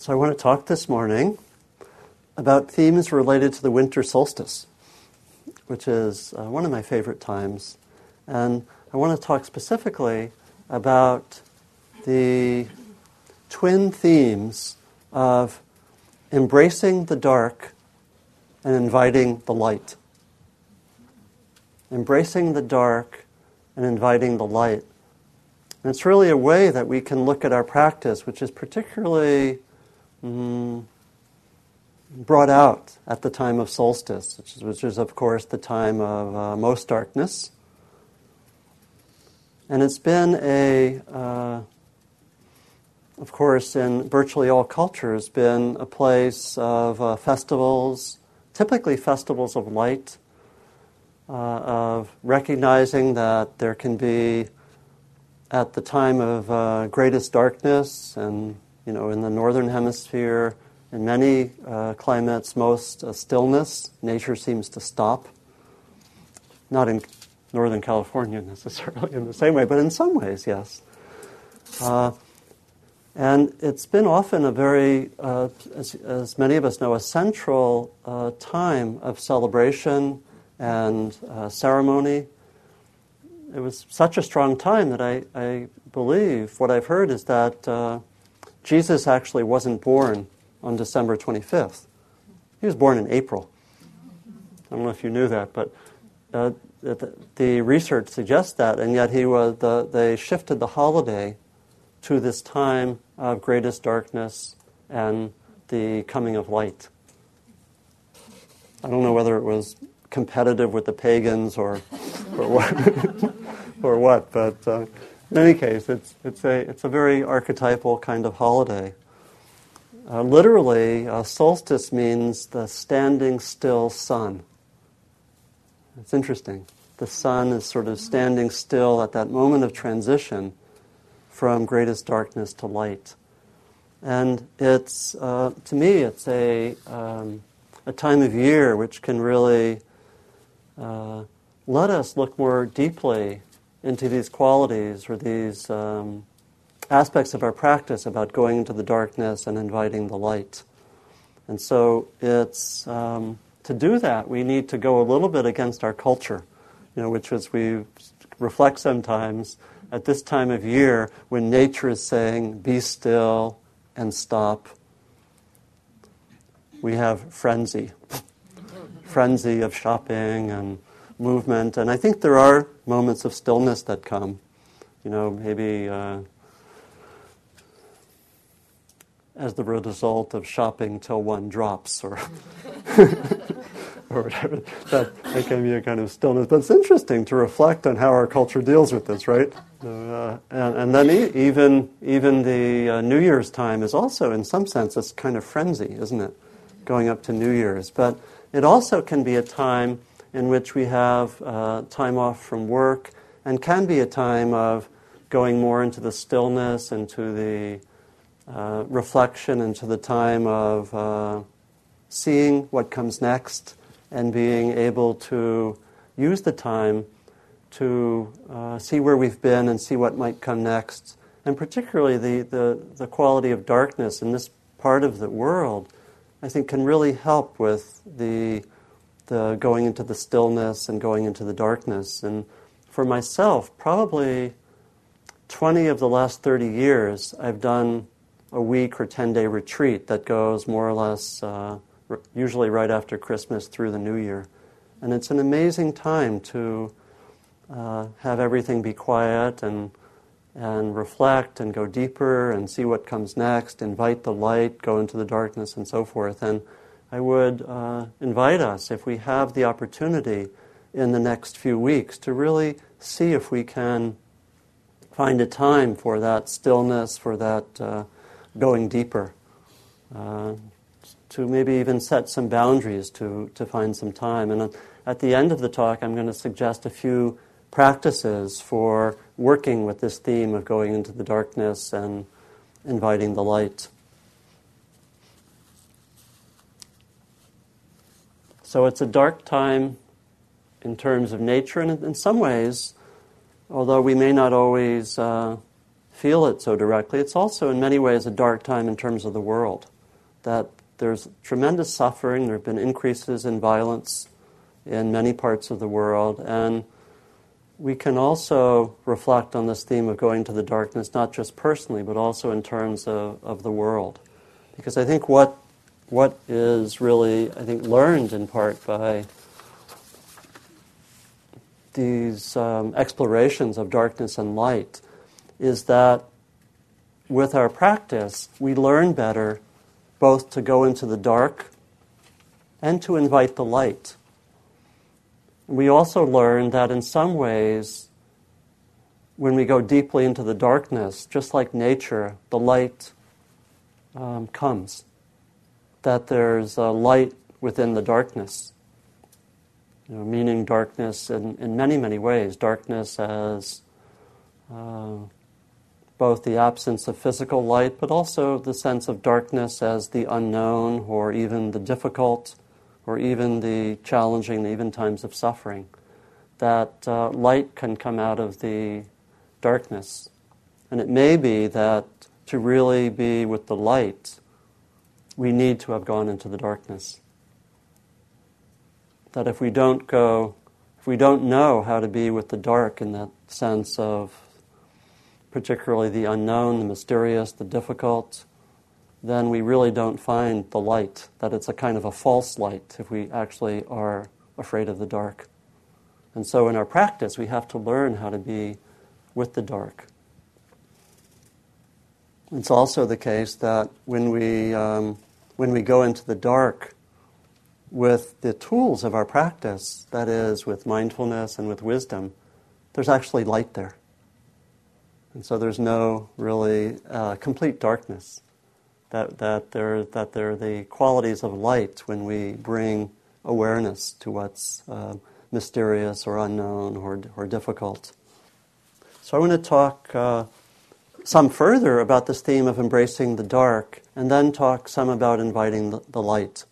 So I want to talk this morning about themes related to the winter solstice, which is uh, one of my favorite times. And I want to talk specifically about the twin themes of embracing the dark and inviting the light. Embracing the dark and inviting the light. And it's really a way that we can look at our practice, which is particularly mm, brought out at the time of solstice, which is, which is of course, the time of uh, most darkness. And it's been a, uh, of course, in virtually all cultures, been a place of uh, festivals, typically festivals of light, uh, of recognizing that there can be at the time of uh, greatest darkness, and you know, in the northern hemisphere, in many uh, climates, most uh, stillness. Nature seems to stop. Not in Northern California necessarily in the same way, but in some ways, yes. Uh, and it's been often a very, uh, as, as, many of us know, a central uh, time of celebration and ceremony it was such a strong time that I, I believe what I've heard is that uh, Jesus actually wasn't born on December 25th. He was born in April. I don't know if you knew that, but uh, the, the, research suggests that, and yet he was the, they shifted the holiday to this time of greatest darkness and the coming of light. I don't know whether it was competitive with the pagans or, or what, or what but uh, in any case, it's, it's, a, it's a very archetypal kind of holiday. Uh, literally, uh, solstice means the standing still sun. It's interesting. The sun is sort of standing still at that moment of transition from greatest darkness to light. And it's, uh, to me, it's a, um, a time of year which can really uh, let us look more deeply into these qualities or these um, aspects of our practice about going into the darkness and inviting the light. And so it's um, to do that, we need to go a little bit against our culture, you know, which is we reflect sometimes at this time of year when nature is saying, be still and stop. We have frenzy frenzy of shopping and movement. And I think there are moments of stillness that come. You know, maybe uh, as the result of shopping till one drops or, or whatever. That, that can be a kind of stillness. But it's interesting to reflect on how our culture deals with this, right? Uh, and, and, then e- even, even the uh, New Year's time is also, in some sense, this kind of frenzy, isn't it? Going up to New Year's. But it also can be a time in which we have uh, time off from work and can be a time of going more into the stillness, into the uh, reflection, into the time of uh, seeing what comes next and being able to use the time to uh, see where we've been and see what might come next. And particularly the, the, the quality of darkness in this part of the world I think can really help with the, the going into the stillness and going into the darkness. And for myself, probably 20 of the last 30 years, I've done a week or 10 day retreat that goes more or less, uh, usually right after Christmas through the New Year. And it's an amazing time to uh, have everything be quiet and and reflect and go deeper and see what comes next, invite the light, go into the darkness, and so forth. And I would uh, invite us, if we have the opportunity in the next few weeks, to really see if we can find a time for that stillness, for that uh, going deeper. Uh, to maybe even set some boundaries to, to find some time. And at the end of the talk, I'm going to suggest a few practices for working with this theme of going into the darkness and inviting the light. So it's a dark time in terms of nature, and in some ways, although we may not always uh, feel it so directly, it's also in many ways a dark time in terms of the world. That there's tremendous suffering, there have been increases in violence in many parts of the world, and we can also reflect on this theme of going to the darkness, not just personally, but also in terms of, of the world. Because I think what, what is really, I think, learned in part by these um, explorations of darkness and light is that with our practice, we learn better both to go into the dark and to invite the light. We also learn that in some ways, when we go deeply into the darkness, just like nature, the light um, comes. That there's a light within the darkness. You know, meaning darkness in, in many, many ways. Darkness as uh, both the absence of physical light, but also the sense of darkness as the unknown or even the difficult or even the challenging, even times of suffering, that uh, light can come out of the darkness. And it may be that to really be with the light, we need to have gone into the darkness. That if we don't go, if we don't know how to be with the dark in that sense of particularly the unknown, the mysterious, the difficult, then we really don't find the light, that it's a kind of a false light if we actually are afraid of the dark. And so in our practice, we have to learn how to be with the dark. It's also the case that when we, um, when we go into the dark with the tools of our practice, that is, with mindfulness and with wisdom, there's actually light there. And so there's no really uh, complete darkness that, that, there, that there are the qualities of light when we bring awareness to what's uh, mysterious or unknown or, or difficult. So I want to talk uh, some further about this theme of embracing the dark and then talk some about inviting the, light.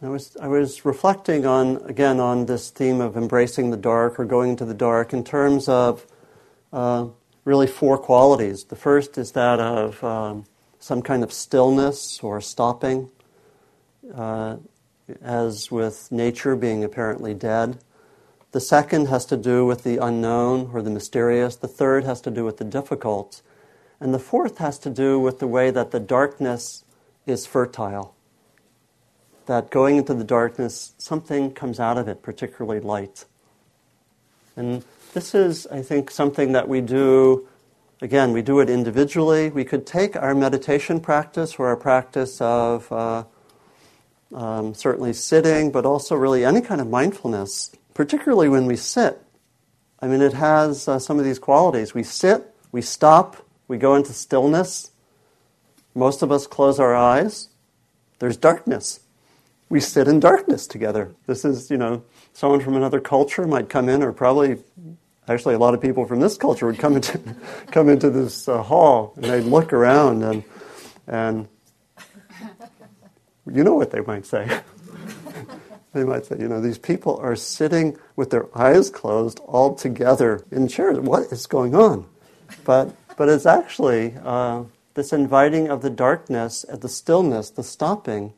I was, I was reflecting on, again, on this theme of embracing the dark or going into the dark in terms of uh, really four qualities. The first is that of um, some kind of stillness or stopping, uh, as with nature being apparently dead. The second has to do with the unknown or the mysterious. The third has to do with the difficult. And the fourth has to do with the way that the darkness is fertile. That going into the darkness, something comes out of it, particularly light. And this is, I think, something that we do, again, we do it individually. We could take our meditation practice or our practice of uh, um, certainly sitting, but also really any kind of mindfulness, particularly when we sit. I mean, it has uh, some of these qualities. We sit, we stop, we go into stillness. Most of us close our eyes. There's darkness. We sit in darkness together. This is, you know, someone from another culture might come in, or probably actually a lot of people from this culture would come into come into this uh, hall and they'd look around and and you know what they might say. they might say, you know, these people are sitting with their eyes closed all together in chairs. What is going on? But but it's actually uh, this inviting of the darkness, and the stillness, the stopping,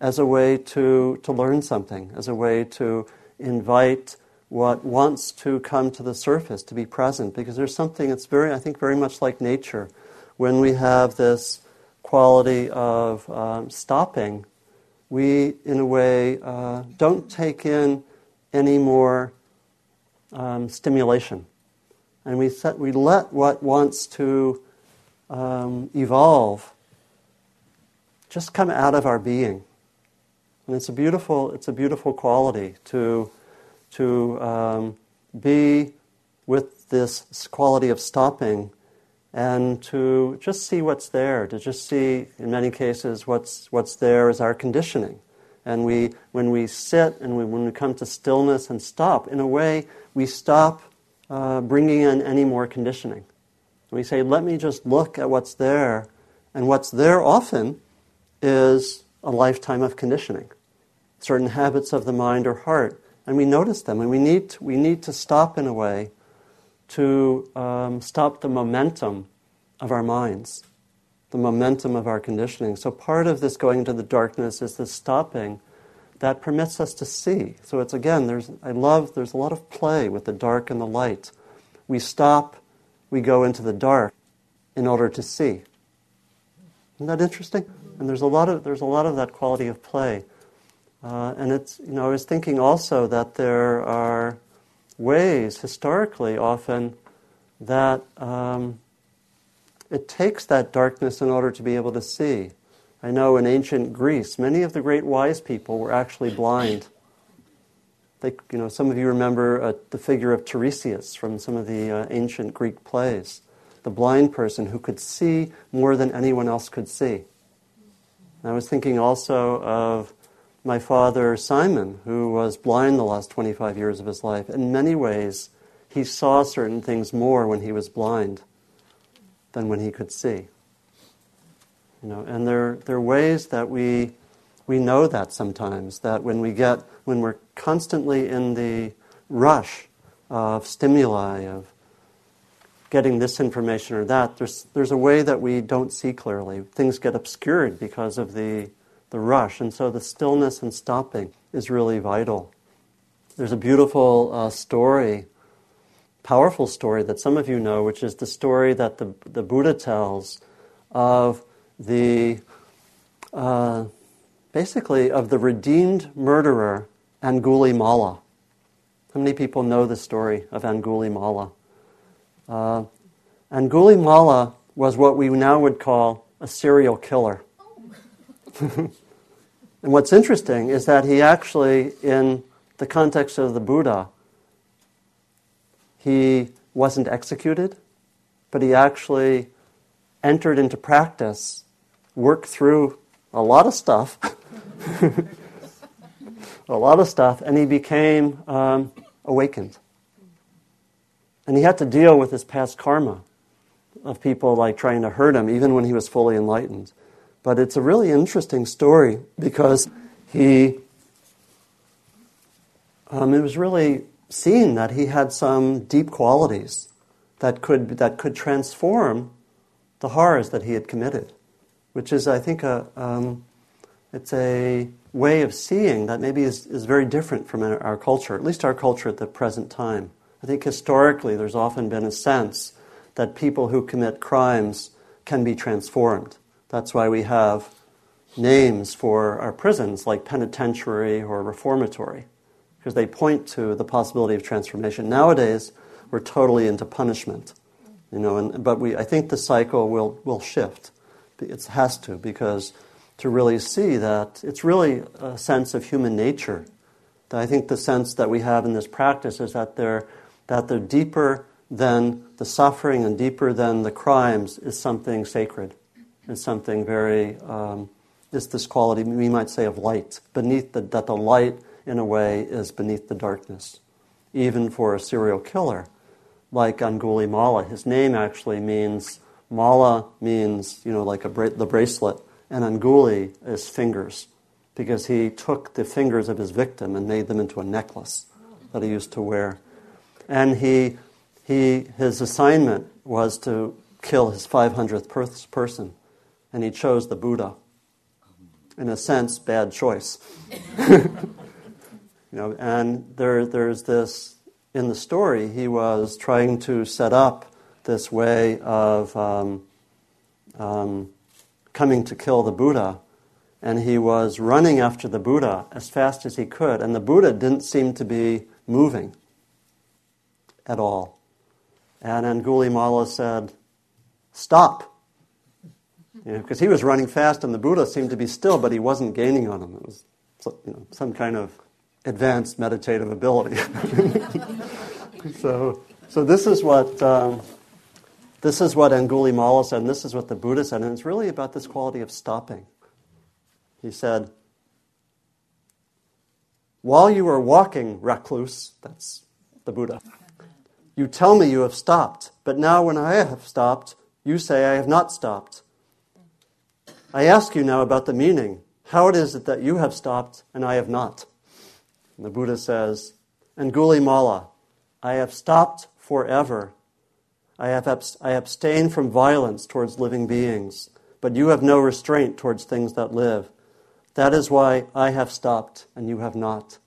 as a way to to learn something, as a way to invite what wants to come to the surface, to be present, because there's something that's very, I think, very much like nature. When we have this quality of um, stopping, we, in a way, uh, don't take in any more um, stimulation. And we, set, we let what wants to um, evolve just come out of our being. And it's a beautiful, it's a beautiful quality to to um, be with this quality of stopping and to just see what's there, to just see, in many cases, what's, what's there is our conditioning. And we, when we sit and we, when we come to stillness and stop, in a way, we stop uh, bringing in any more conditioning. We say, let me just look at what's there. And what's there often is a lifetime of conditioning, certain habits of the mind or heart and we notice them, and we need to, we need to stop in a way to um, stop the momentum of our minds, the momentum of our conditioning. So part of this going into the darkness is this stopping that permits us to see. So it's again, there's I love there's a lot of play with the dark and the light. We stop, we go into the dark in order to see. Isn't that interesting? And there's a lot of there's a lot of that quality of play. Uh, and it's you know I was thinking also that there are ways historically often that um, it takes that darkness in order to be able to see. I know in ancient Greece, many of the great wise people were actually blind. They, you know, some of you remember uh, the figure of Tiresias from some of the uh, ancient Greek plays, the blind person who could see more than anyone else could see. And I was thinking also of my father Simon, who was blind the last 25 years of his life. In many ways, he saw certain things more when he was blind than when he could see. You know, and there, there are ways that we, we know that sometimes, that when we get, when we're constantly in the rush of stimuli, of getting this information or that, there's, there's a way that we don't see clearly. Things get obscured because of the, the rush. And so the stillness and stopping is really vital. There's a beautiful uh, story, powerful story that some of you know, which is the story that the, the Buddha tells of the uh, basically of the redeemed murderer Angulimala. How many people know the story of Angulimala? Uh, Angulimala was what we now would call a serial killer. and what's interesting is that he actually, in the context of the Buddha, he wasn't executed, but he actually entered into practice worked through a lot of stuff, a lot of stuff, and he became um, awakened. And he had to deal with his past karma of people like trying to hurt him, even when he was fully enlightened. But it's a really interesting story because he, um, it was really seen that he had some deep qualities that could, that could transform the horrors that he had committed which is, I think, a, um, it's a way of seeing that maybe is, is very different from our culture, at least our culture at the present time. I think historically there's often been a sense that people who commit crimes can be transformed. That's why we have names for our prisons like penitentiary or reformatory, because they point to the possibility of transformation. Nowadays, we're totally into punishment, you know, and, but we, I think the cycle will, will shift. It has to, because to really see that it's really a sense of human nature. I think the sense that we have in this practice is that they're, that they're deeper than the suffering and deeper than the crimes is something sacred. It's something very, um, this quality, we might say, of light. Beneath the, that the light, in a way, is beneath the darkness. Even for a serial killer like Angulimala, his name actually means Mala means, you know, like bra- the bracelet, and Anguli is fingers, because he took the fingers of his victim and made them into a necklace that he used to wear. And he, he, his assignment was to kill his 500th per- person, and he chose the Buddha. In a sense, bad choice. you know, and there, there's this in the story. He was trying to set up this way of um, um, coming to kill the Buddha. And he was running after the Buddha as fast as he could. And the Buddha didn't seem to be moving at all. And Angulimala said, Stop. Because you know, he was running fast and the Buddha seemed to be still, but he wasn't gaining on him. It was you know, some kind of advanced meditative ability. so, so this is what um, this is what Angulimala said, and this is what the Buddha said, and it's really about this quality of stopping. He said, While you are walking, recluse, that's the Buddha, you tell me you have stopped, but now when I have stopped, you say I have not stopped. I ask you now about the meaning. How it is it that you have stopped and I have not? And the Buddha says, Angulimala, I have stopped forever. I have abs- I abstain from violence towards living beings, but you have no restraint towards things that live. That is why I have stopped and you have not.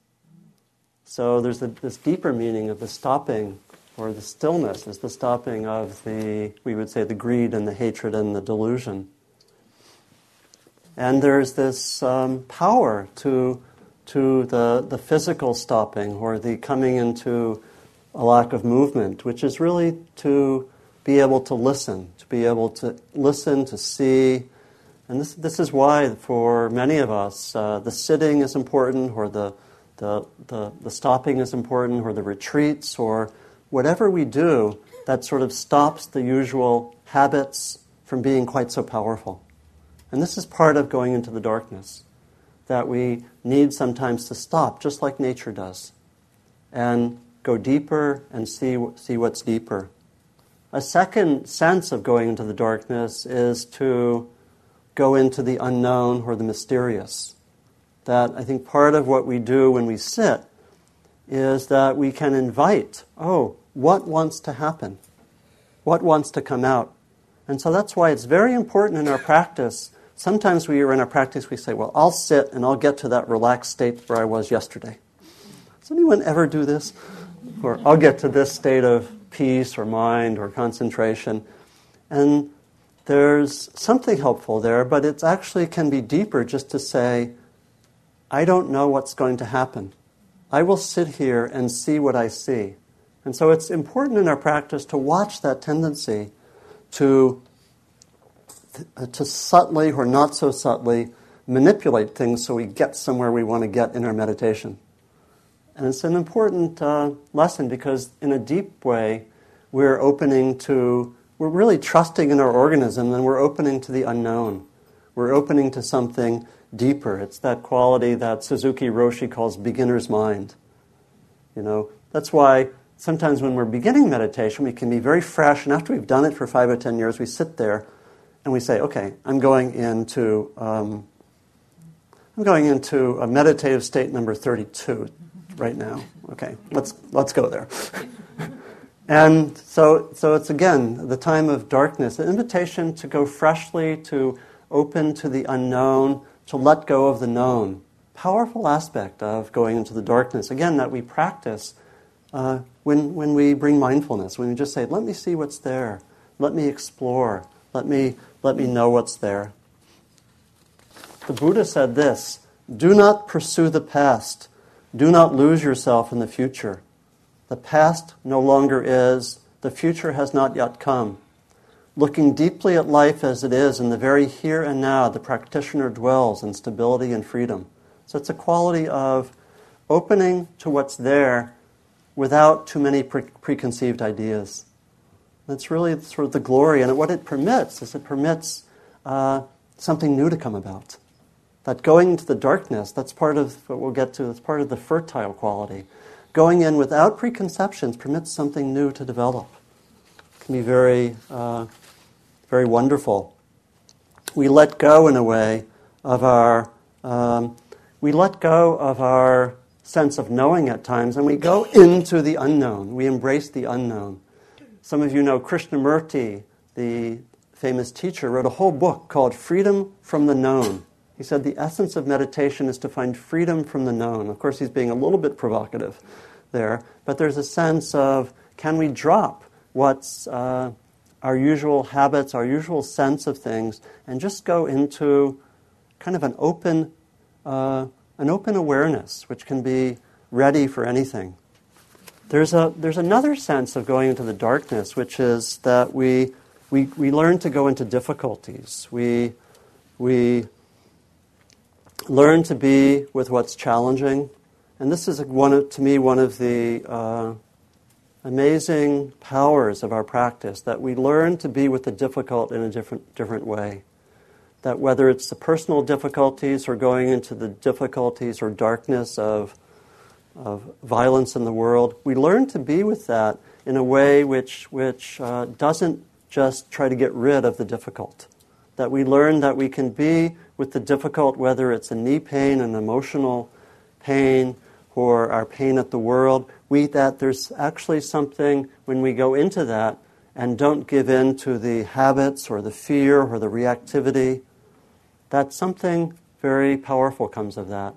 So there's this deeper meaning of the stopping or the stillness is the stopping of the, we would say, the greed and the hatred and the delusion. And there's this um, power to, to the, the physical stopping or the coming into a lack of movement, which is really to be able to listen, to be able to listen, to see. And this, this is why, for many of us, uh, the sitting is important, or the, the, the, the stopping is important, or the retreats, or whatever we do that sort of stops the usual habits from being quite so powerful. And this is part of going into the darkness, that we need sometimes to stop, just like nature does, and go deeper and see, see what's deeper. A second sense of going into the darkness is to go into the unknown or the mysterious. That I think part of what we do when we sit is that we can invite, oh, what wants to happen? What wants to come out? And so that's why it's very important in our practice. Sometimes we are in our practice, we say, well, I'll sit and I'll get to that relaxed state where I was yesterday. Does anyone ever do this? Or I'll get to this state of peace or mind or concentration. And there's something helpful there, but it actually can be deeper just to say, I don't know what's going to happen. I will sit here and see what I see. And so it's important in our practice to watch that tendency to, to subtly or not so subtly manipulate things so we get somewhere we want to get in our meditation. And it's an important uh, lesson because, in a deep way, we're opening to, we're really trusting in our organism and we're opening to the unknown. We're opening to something deeper. It's that quality that Suzuki Roshi calls beginner's mind. You know, that's why sometimes when we're beginning meditation, we can be very fresh, and after we've done it for five or ten years, we sit there and we say, "Okay, I'm going into um, I'm going into a meditative state number 32 right now. Okay, let's let's go there." and so, so it's again the time of darkness, an invitation to go freshly, to open to the unknown, to let go of the known. Powerful aspect of going into the darkness. Again, that we practice uh, when, when we bring mindfulness, when we just say, let me see what's there, let me explore, let me, let me know what's there. The Buddha said this do not pursue the past, do not lose yourself in the future. The past no longer is, the future has not yet come. Looking deeply at life as it is in the very here and now, the practitioner dwells in stability and freedom. So it's a quality of opening to what's there without too many pre- preconceived ideas. That's really sort of the glory, and what it permits is it permits uh, something new to come about. That going into the darkness, that's part of what we'll get to, that's part of the fertile quality. Going in without preconceptions permits something new to develop. It can be very uh, very wonderful. We let go, in a way, of our, um, we let go of our sense of knowing at times, and we go into the unknown. We embrace the unknown. Some of you know Krishnamurti, the famous teacher, wrote a whole book called Freedom from the Known. He said the essence of meditation is to find freedom from the known. Of course, he's being a little bit provocative there, but there's a sense of can we drop what's uh, our usual habits, our usual sense of things, and just go into kind of an open, uh, an open awareness, which can be ready for anything. There's, a, there's another sense of going into the darkness, which is that we, we, we learn to go into difficulties. We, we learn to be with what's challenging. And this is, one of, to me, one of the uh, amazing powers of our practice that we learn to be with the difficult in a different, different way. That whether it's the personal difficulties or going into the difficulties or darkness of, of violence in the world, we learn to be with that in a way which, which uh, doesn't just try to get rid of the difficult. That we learn that we can be with the difficult, whether it's a knee pain, an emotional pain, or our pain at the world, we that there's actually something when we go into that and don't give in to the habits or the fear or the reactivity, that something very powerful comes of that.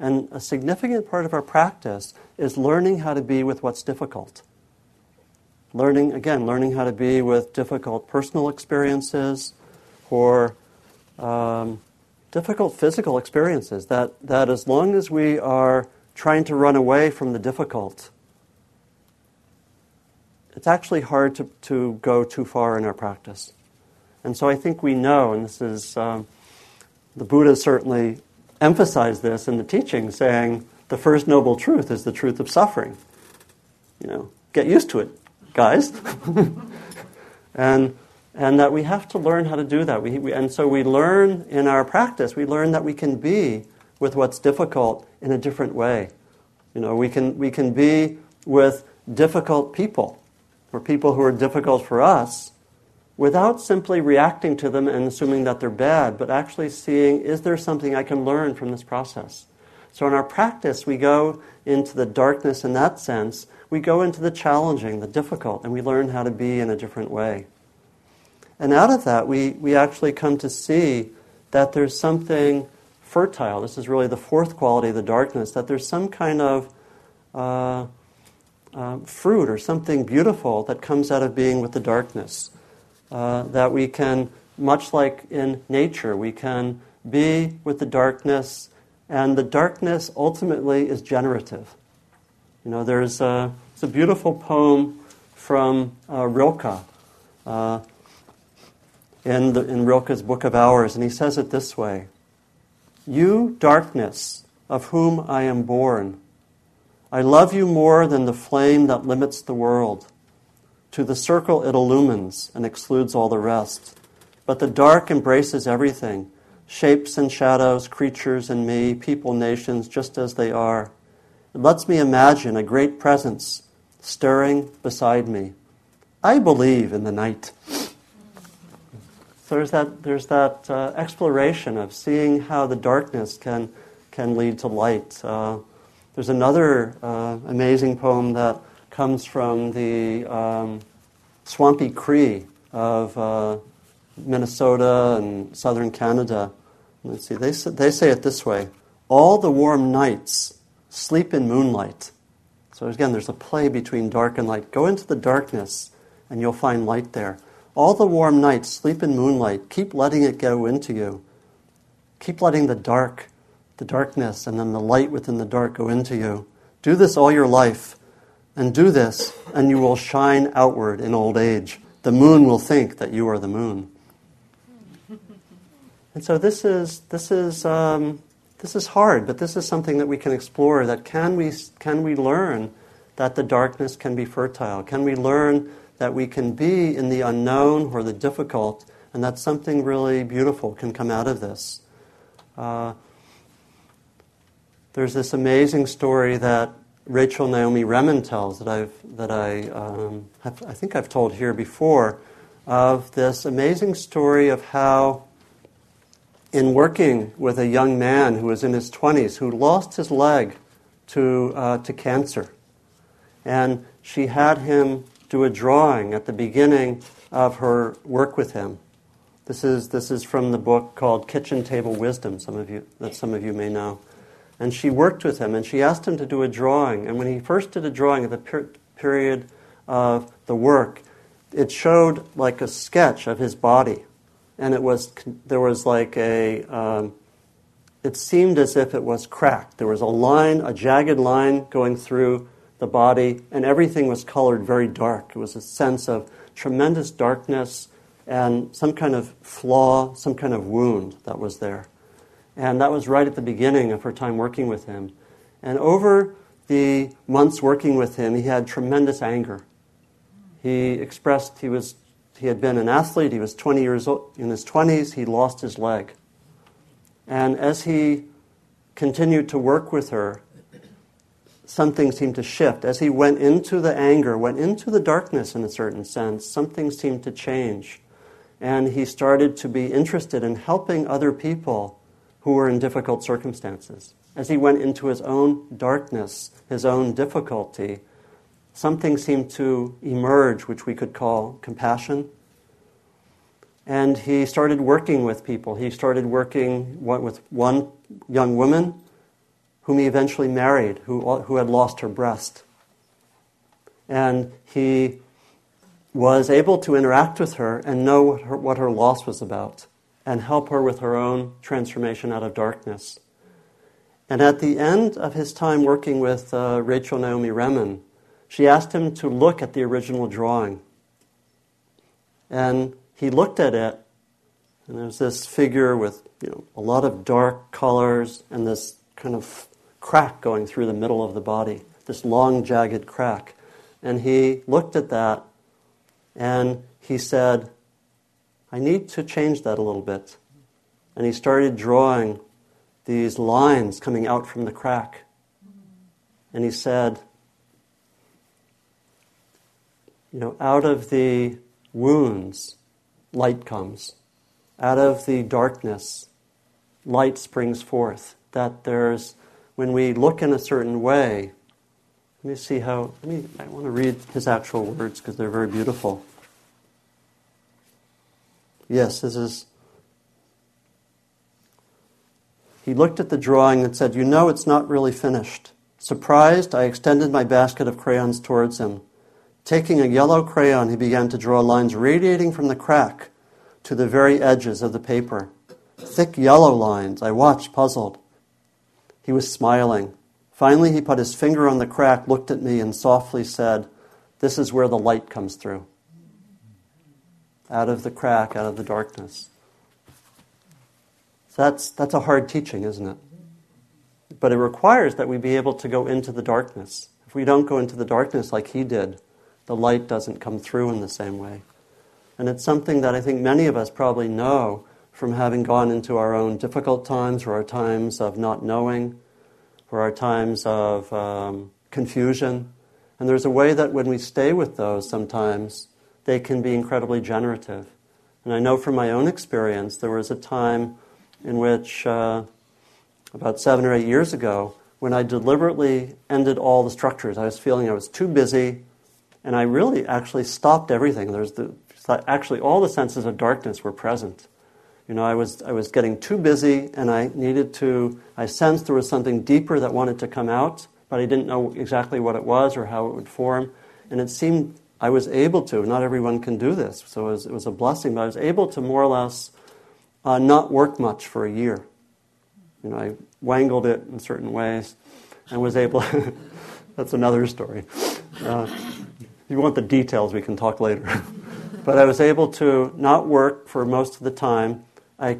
And a significant part of our practice is learning how to be with what's difficult. Learning, again, learning how to be with difficult personal experiences or um, difficult physical experiences. That, that as long as we are trying to run away from the difficult, it's actually hard to, to go too far in our practice. And so I think we know, and this is, um, the Buddha certainly emphasized this in the teaching, saying the first noble truth is the truth of suffering. You know, get used to it, guys. and, and that we have to learn how to do that. We, we, and so we learn in our practice, we learn that we can be with what's difficult in a different way. You know, we can, we can be with difficult people, or people who are difficult for us, without simply reacting to them and assuming that they're bad, but actually seeing, is there something I can learn from this process? So in our practice, we go into the darkness in that sense. We go into the challenging, the difficult, and we learn how to be in a different way. And out of that, we, we actually come to see that there's something fertile. This is really the fourth quality of the darkness, that there's some kind of uh, uh, fruit or something beautiful that comes out of being with the darkness. Uh, that we can, much like in nature, we can be with the darkness, and the darkness ultimately is generative. You know, there's a, it's a beautiful poem from uh, Rilke. Uh, in, the, in Rilke's Book of Hours, and he says it this way You, darkness, of whom I am born, I love you more than the flame that limits the world. To the circle it illumines and excludes all the rest. But the dark embraces everything shapes and shadows, creatures and me, people, nations, just as they are. It lets me imagine a great presence stirring beside me. I believe in the night. So there's that, there's that uh, exploration of seeing how the darkness can, can lead to light. Uh, there's another uh, amazing poem that comes from the um, Swampy Cree of uh, Minnesota and southern Canada. Let's see, they, they say it this way All the warm nights sleep in moonlight. So again, there's a play between dark and light. Go into the darkness and you'll find light there. All the warm nights, sleep in moonlight. Keep letting it go into you. Keep letting the dark, the darkness, and then the light within the dark go into you. Do this all your life. And do this, and you will shine outward in old age. The moon will think that you are the moon. And so this is, this is, um, this is hard, but this is something that we can explore. That can we, can we learn that the darkness can be fertile? Can we learn that we can be in the unknown or the difficult, and that something really beautiful can come out of this. Uh, there's this amazing story that Rachel Naomi Remen tells that I've that I um, have, I think I've told here before of this amazing story of how in working with a young man who was in his 20s who lost his leg to, uh, to cancer. And she had him do a drawing at the beginning of her work with him. This is, this is from the book called Kitchen Table Wisdom, some of you, that some of you may know. And she worked with him and she asked him to do a drawing. And when he first did a drawing of the per- period of the work, it showed like a sketch of his body. And it was, there was like a, um, it seemed as if it was cracked. There was a line, a jagged line going through the body, and everything was colored very dark. It was a sense of tremendous darkness and some kind of flaw, some kind of wound that was there. And that was right at the beginning of her time working with him. And over the months working with him, he had tremendous anger. He expressed he was he had been an athlete. He was 20 years old. In his 20s, he lost his leg. And as he continued to work with her, something seemed to shift. As he went into the anger, went into the darkness in a certain sense, something seemed to change. And he started to be interested in helping other people who were in difficult circumstances. as he went into his own darkness, his own difficulty, something seemed to emerge which we could call compassion. And he started working with people. He started working with one young woman whom he eventually married, who, who had lost her breast. And he was able to interact with her and know what her, what her loss was about and help her with her own transformation out of darkness. And at the end of his time working with uh, Rachel Naomi Remen, she asked him to look at the original drawing. And he looked at it, and there's this figure with you know, a lot of dark colors and this kind of crack going through the middle of the body, this long, jagged crack. And he looked at that and he said, I need to change that a little bit. And he started drawing these lines coming out from the crack. And he said, You know, out of the wounds, light comes. Out of the darkness, light springs forth. That there's, when we look in a certain way, let me see how, let me, I want to read his actual words because they're very beautiful. Yes, this is He looked at the drawing and said, You know it's not really finished. Surprised, I extended my basket of crayons towards him. Taking a yellow crayon, he began to draw lines radiating from the crack to the very edges of the paper. Thick yellow lines. I watched, puzzled. He was smiling. Finally, he put his finger on the crack, looked at me, and softly said, This is where the light comes through. Out of the crack, out of the darkness. So that's, that's a hard teaching, isn't it? But it requires that we be able to go into the darkness. If we don't go into the darkness like he did, the light doesn't come through in the same way. And it's something that I think many of us probably know from having gone into our own difficult times or our times of not knowing or our times of um, confusion. And there's a way that when we stay with those sometimes, they can be incredibly generative. And I know from my own experience, there was a time in which uh, about seven or eight years ago, when I deliberately ended all the structures, I was feeling I was too busy, and I really actually stopped everything. There's the, actually all the senses of darkness were present. You know, I was, I was getting too busy, and I needed to, I sensed there was something deeper that wanted to come out, but I didn't know exactly what it was or how it would form. And it seemed I was able to. Not everyone can do this, so it was, it was a blessing, but I was able to more or less uh, not work much for a year. You know, I wangled it in certain ways and was able. that's another story. Uh, if you want the details, we can talk later. but I was able to not work for most of the time. I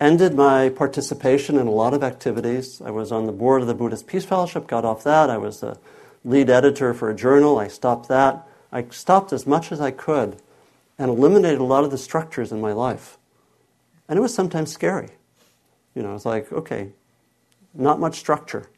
ended my participation in a lot of activities. I was on the board of the Buddhist Peace Fellowship, got off that. I was the lead editor for a journal. I stopped that. I stopped as much as I could and eliminated a lot of the structures in my life. And it was sometimes scary. You know, it's like, okay, not much structure.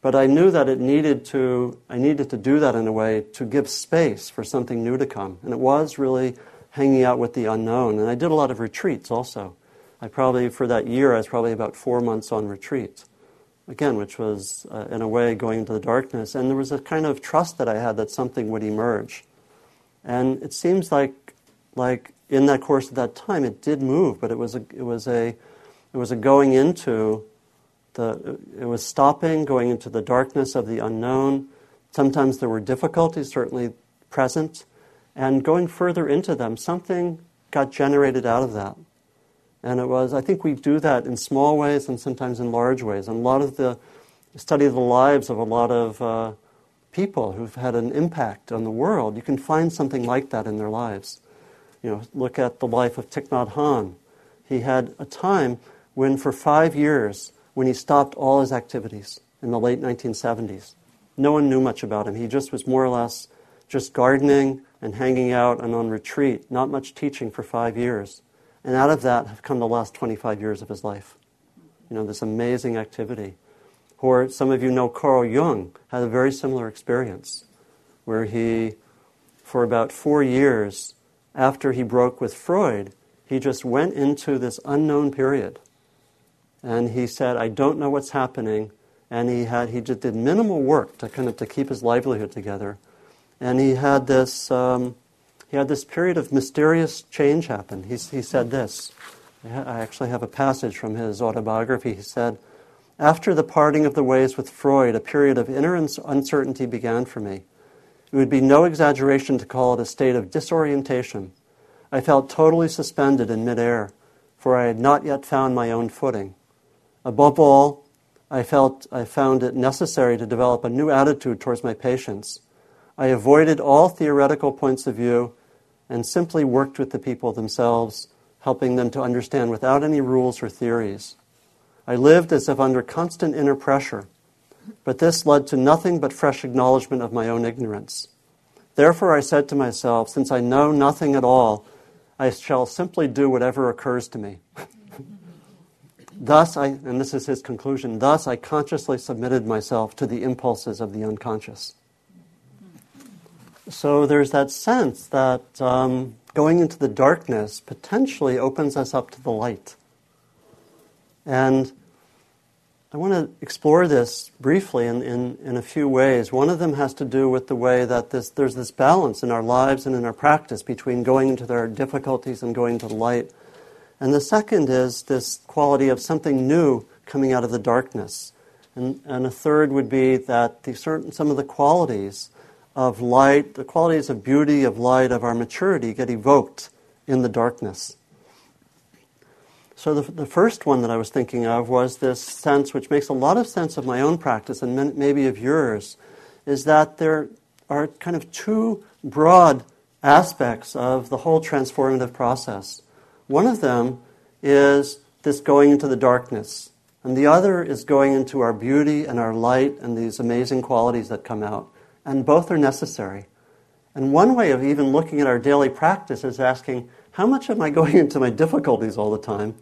But I knew that it needed to, I needed to do that in a way to give space for something new to come. And it was really hanging out with the unknown. And I did a lot of retreats also. I probably, for that year, I was probably about four months on retreat. Again, which was, uh, in a way, going into the darkness. And there was a kind of trust that I had that something would emerge. And it seems like, like in that course of that time, it did move, but it was a, it was a, it was a going into the, it was stopping, going into the darkness of the unknown. Sometimes there were difficulties, certainly present, and going further into them, something got generated out of that. And it was, I think we do that in small ways and sometimes in large ways. And a lot of the study of the lives of a lot of uh, people who've had an impact on the world, you can find something like that in their lives. You know, look at the life of Thich Nhat Hanh. He had a time when, for five years, when he stopped all his activities in the late 1970s. No one knew much about him. He just was more or less just gardening and hanging out and on retreat, not much teaching for five years. And out of that have come the last 25 years of his life. You know, this amazing activity. Or some of you know Carl Jung had a very similar experience where he, for about four years, after he broke with Freud, he just went into this unknown period. And he said, I don't know what's happening. And he had he just did minimal work to kind of to keep his livelihood together. And he had this um, he had this period of mysterious change happen. He, he said this. I actually have a passage from his autobiography. He said, After the parting of the ways with Freud, a period of inner uncertainty began for me. It would be no exaggeration to call it a state of disorientation. I felt totally suspended in midair, for I had not yet found my own footing. Above all, I felt I found it necessary to develop a new attitude towards my patients. I avoided all theoretical points of view and simply worked with the people themselves, helping them to understand without any rules or theories. I lived as if under constant inner pressure, but this led to nothing but fresh acknowledgement of my own ignorance. Therefore, I said to myself, since I know nothing at all, I shall simply do whatever occurs to me. thus, I, and this is his conclusion, thus I consciously submitted myself to the impulses of the unconscious. So there's that sense that um, going into the darkness potentially opens us up to the light. And I want to explore this briefly in, in, in, a few ways. One of them has to do with the way that this, there's this balance in our lives and in our practice between going into their difficulties and going to the light. And the second is this quality of something new coming out of the darkness. And, and a third would be that the certain, some of the qualities of light, the qualities of beauty, of light, of our maturity get evoked in the darkness. So, the, the first one that I was thinking of was this sense, which makes a lot of sense of my own practice and maybe of yours, is that there are kind of two broad aspects of the whole transformative process. One of them is this going into the darkness, and the other is going into our beauty and our light and these amazing qualities that come out and both are necessary. And one way of even looking at our daily practice is asking, how much am I going into my difficulties all the time?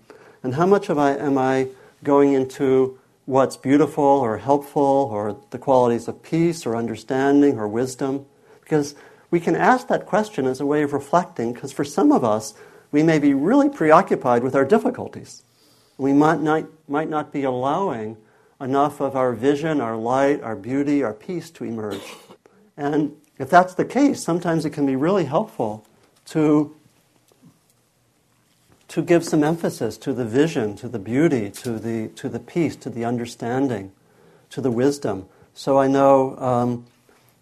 And how much of I, am I going into what's beautiful or helpful or the qualities of peace or understanding or wisdom? Because we can ask that question as a way of reflecting, because for some of us, we may be really preoccupied with our difficulties. We might not, might not be allowing enough of our vision, our light, our beauty, our peace to emerge. And if that's the case, sometimes it can be really helpful to, to give some emphasis to the vision, to the beauty, to the, to the peace, to the understanding, to the wisdom. So I know um,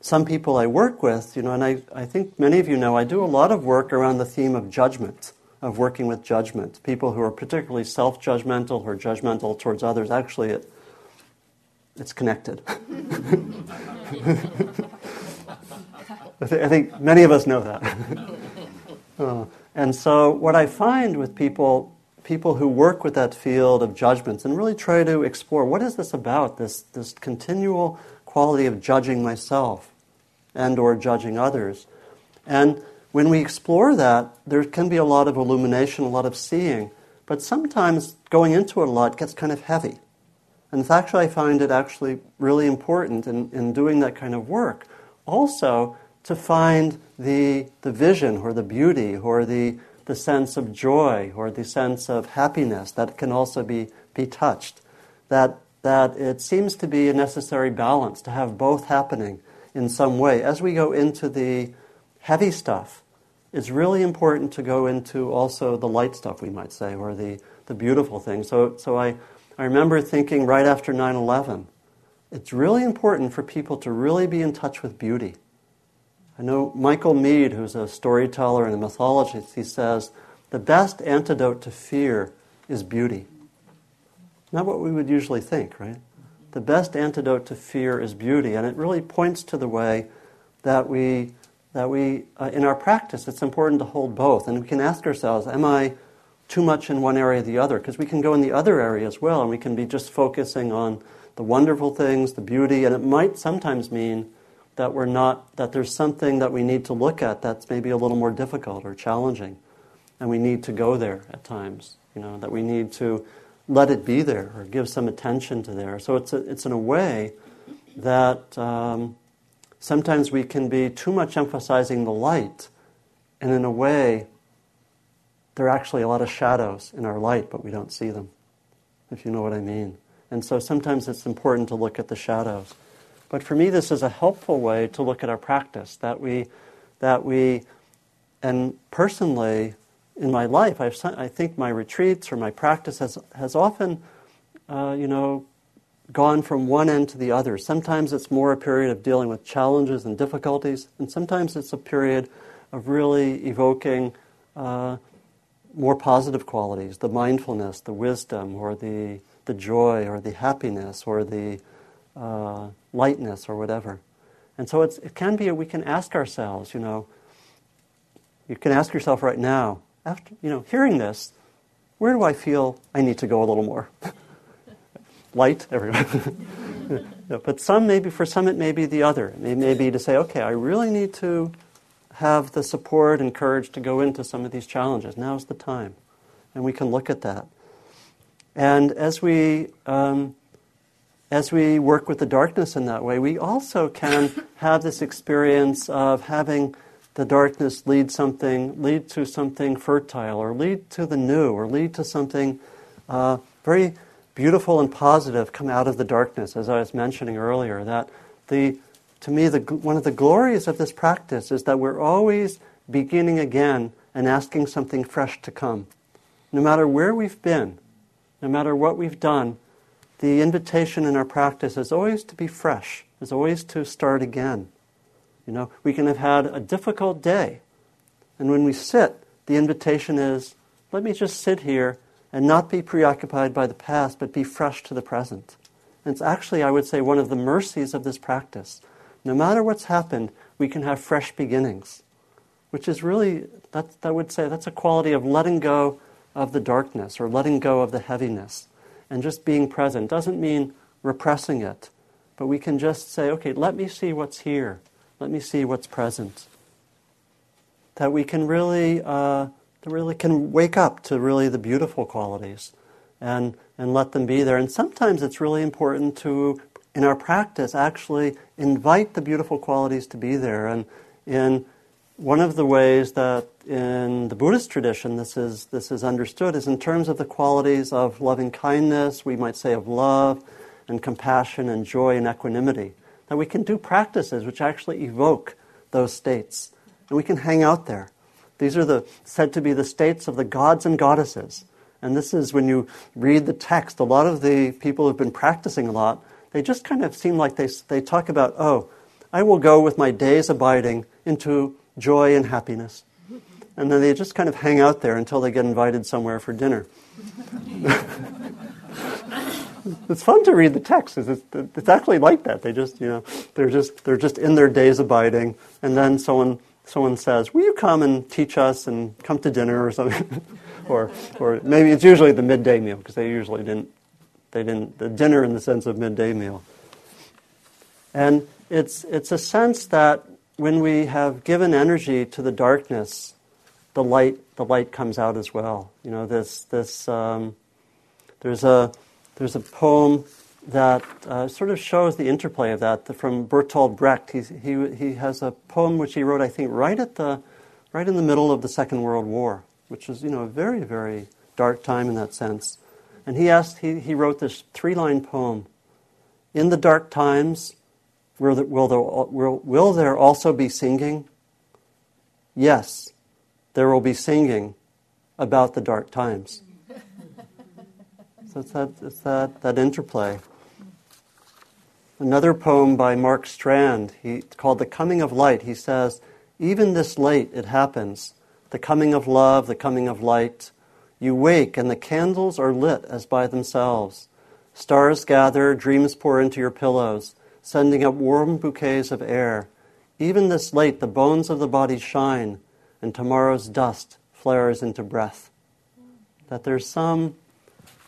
some people I work with, you know, and I, I think many of you know, I do a lot of work around the theme of judgment, of working with judgment. People who are particularly self judgmental or judgmental towards others, actually, it, it's connected. I, th- I think many of us know that. uh, and so, what I find with people, people who work with that field of judgments and really try to explore what is this about, this, this continual quality of judging myself and or judging others. And when we explore that, there can be a lot of illumination, a lot of seeing, but sometimes going into it a lot gets kind of heavy. And it's actually, I find it actually really important in, in doing that kind of work. Also, to find the, the vision or the beauty or the, the sense of joy or the sense of happiness that can also be, be touched. That, that it seems to be a necessary balance to have both happening in some way. As we go into the heavy stuff, it's really important to go into also the light stuff, we might say, or the, the beautiful things. So, so I, I remember thinking right after 9 11, it's really important for people to really be in touch with beauty. I know Michael Meade, who's a storyteller and a mythologist, he says, the best antidote to fear is beauty. Not what we would usually think, right? The best antidote to fear is beauty, and it really points to the way that we, that we uh, in our practice, it's important to hold both. And we can ask ourselves, am I too much in one area or the other? Because we can go in the other area as well, and we can be just focusing on the wonderful things, the beauty, and it might sometimes mean that we're not that there's something that we need to look at that's maybe a little more difficult or challenging and we need to go there at times you know that we need to let it be there or give some attention to there so it's a, it's in a way that um, sometimes we can be too much emphasizing the light and in a way there are actually a lot of shadows in our light but we don't see them if you know what I mean. And so sometimes it's important to look at the shadows. But for me, this is a helpful way to look at our practice that we, that we, and personally, in my life, I've, I think my retreats or my practice has, has often, uh, you know, gone from one end to the other. Sometimes it's more a period of dealing with challenges and difficulties, and sometimes it's a period of really evoking uh, more positive qualities the mindfulness, the wisdom, or the, the joy, or the happiness, or the uh, lightness, or whatever. And so it can be, we can ask ourselves, you know, you can ask yourself right now, after, you know, hearing this, where do I feel I need to go a little more? Light, everyone. but some, maybe for some, it may be the other. It may, may be to say, okay, I really need to have the support and courage to go into some of these challenges. Now's the time. And we can look at that. And as we, um, as we work with the darkness in that way, we also can have this experience of having the darkness lead something, lead to something fertile, or lead to the new, or lead to something uh, very beautiful and positive come out of the darkness, as I was mentioning earlier. That the to me, the, one of the glories of this practice is that we're always beginning again and asking something fresh to come. No matter where we've been, no matter what we've done, the invitation in our practice is always to be fresh, is always to start again. You know, we can have had a difficult day, and when we sit, the invitation is, let me just sit here and not be preoccupied by the past, but be fresh to the present. And it's actually, I would say, one of the mercies of this practice no matter what's happened, we can have fresh beginnings, which is really, that, I would say, that's a quality of letting go of the darkness or letting go of the heaviness and just being present. Doesn't mean repressing it, but we can just say, okay, let me see what's here, let me see what's present. That we can really, uh, really can wake up to really the beautiful qualities and, and let them be there. And sometimes it's really important to in our practice actually invite the beautiful qualities to be there. And in one of the ways that in the Buddhist tradition this is, this is understood is in terms of the qualities of loving kindness, we might say of love and compassion and joy and equanimity. That we can do practices which actually evoke those states. And we can hang out there. These are the, said to be the states of the gods and goddesses. And this is when you read the text, a lot of the people who've been practicing a lot they just kind of seem like they, they talk about, oh, I will go with my days abiding into joy and happiness. And then they just kind of hang out there until they get invited somewhere for dinner. it's fun to read the text. It's, it's actually like that. They just, you know, they're just, they're just in their days abiding, and then someone, someone says, "Will you come and teach us and come to dinner or something?" or, or maybe it's usually the midday meal because they usually didn't they didn't, the dinner in the sense of midday meal. And it's, it's a sense that when we have given energy to the darkness, the light, the light comes out as well. You know, this, this, um, there's, a, there's a poem that uh, sort of shows the interplay of that from Bertolt Brecht. He's, he, he has a poem which he wrote, I think, right, at the, right in the middle of the Second World War, which is, you know, a very, very dark time in that sense. And he asked, he, he wrote this three line poem In the dark times, will there, will, there, will, will there also be singing? Yes, there will be singing about the dark times. so it's that, it's that, that interplay. Another poem by Mark Strand, he, called The Coming of Light, he says, Even this late it happens, the coming of love, the coming of light. You wake, and the candles are lit as by themselves. Stars gather, dreams pour into your pillows, sending up warm bouquets of air. Even this late, the bones of the body shine, and tomorrow's dust flares into breath. That there's some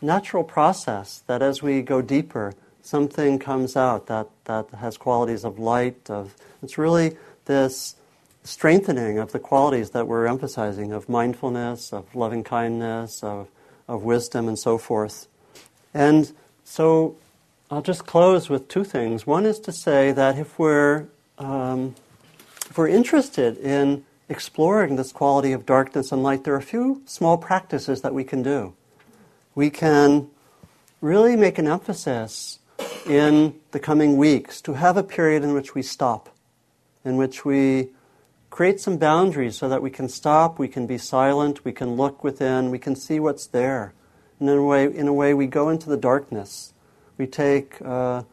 natural process that as we go deeper, something comes out that, that has qualities of light, of it's really this strengthening of the qualities that we're emphasizing of mindfulness, of loving kindness, of, of wisdom, and so forth. And so I'll just close with two things. One is to say that if we're, um, if we're interested in exploring this quality of darkness and light, there are a few small practices that we can do. We can really make an emphasis in the coming weeks to have a period in which we stop, in which we create some boundaries so that we can stop, we can be silent, we can look within, we can see what's there. And in a way, in a way we go into the darkness. We take, uh,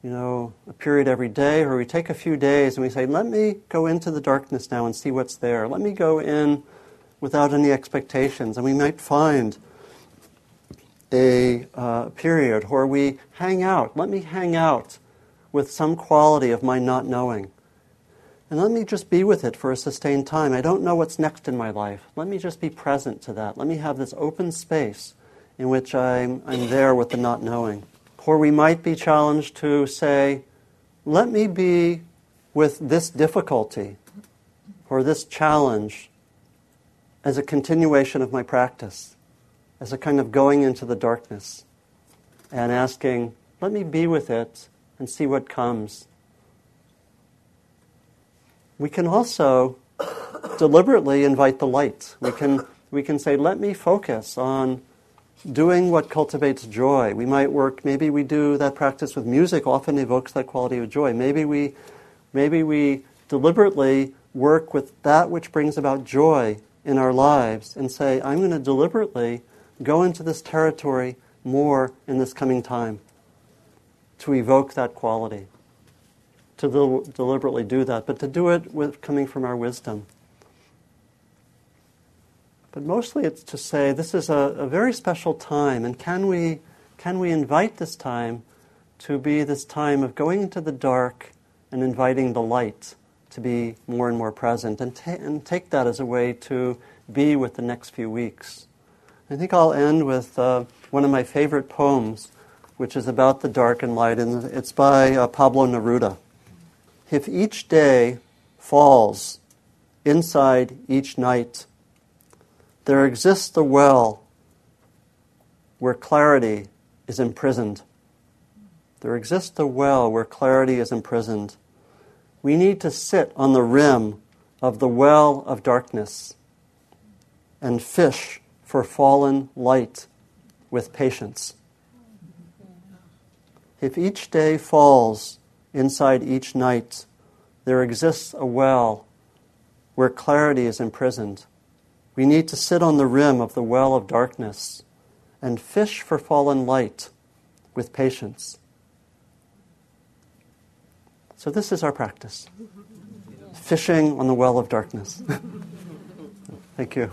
you know, a period every day, or we take a few days and we say, let me go into the darkness now and see what's there. Let me go in without any expectations. And we might find a uh, period where we hang out. Let me hang out with some quality of my not knowing. And let me just be with it for a sustained time. I don't know what's next in my life. Let me just be present to that. Let me have this open space in which I'm, I'm there with the not knowing. Or we might be challenged to say, let me be with this difficulty or this challenge as a continuation of my practice as a kind of going into the darkness and asking, let me be with it and see what comes. We can also deliberately invite the light. We can, we can say, let me focus on doing what cultivates joy. We might work, maybe we do that practice with music, often evokes that quality of joy. Maybe we, maybe we deliberately work with that which brings about joy in our lives and say, I'm going to deliberately go into this territory more in this coming time to evoke that quality, to del- deliberately do that, but to do it with coming from our wisdom. But mostly it's to say this is a, a very special time, and can we, can we invite this time to be this time of going into the dark and inviting the light to be more and more present, and, ta- and take that as a way to be with the next few weeks. I think I'll end with uh, one of my favorite poems, which is about the dark and light, and it's by uh, Pablo Neruda. If each day falls inside each night, there exists a well where clarity is imprisoned. There exists a well where clarity is imprisoned. We need to sit on the rim of the well of darkness and fish for fallen light with patience. If each day falls inside each night, there exists a well where clarity is imprisoned. We need to sit on the rim of the well of darkness and fish for fallen light with patience. So, this is our practice fishing on the well of darkness. Thank you.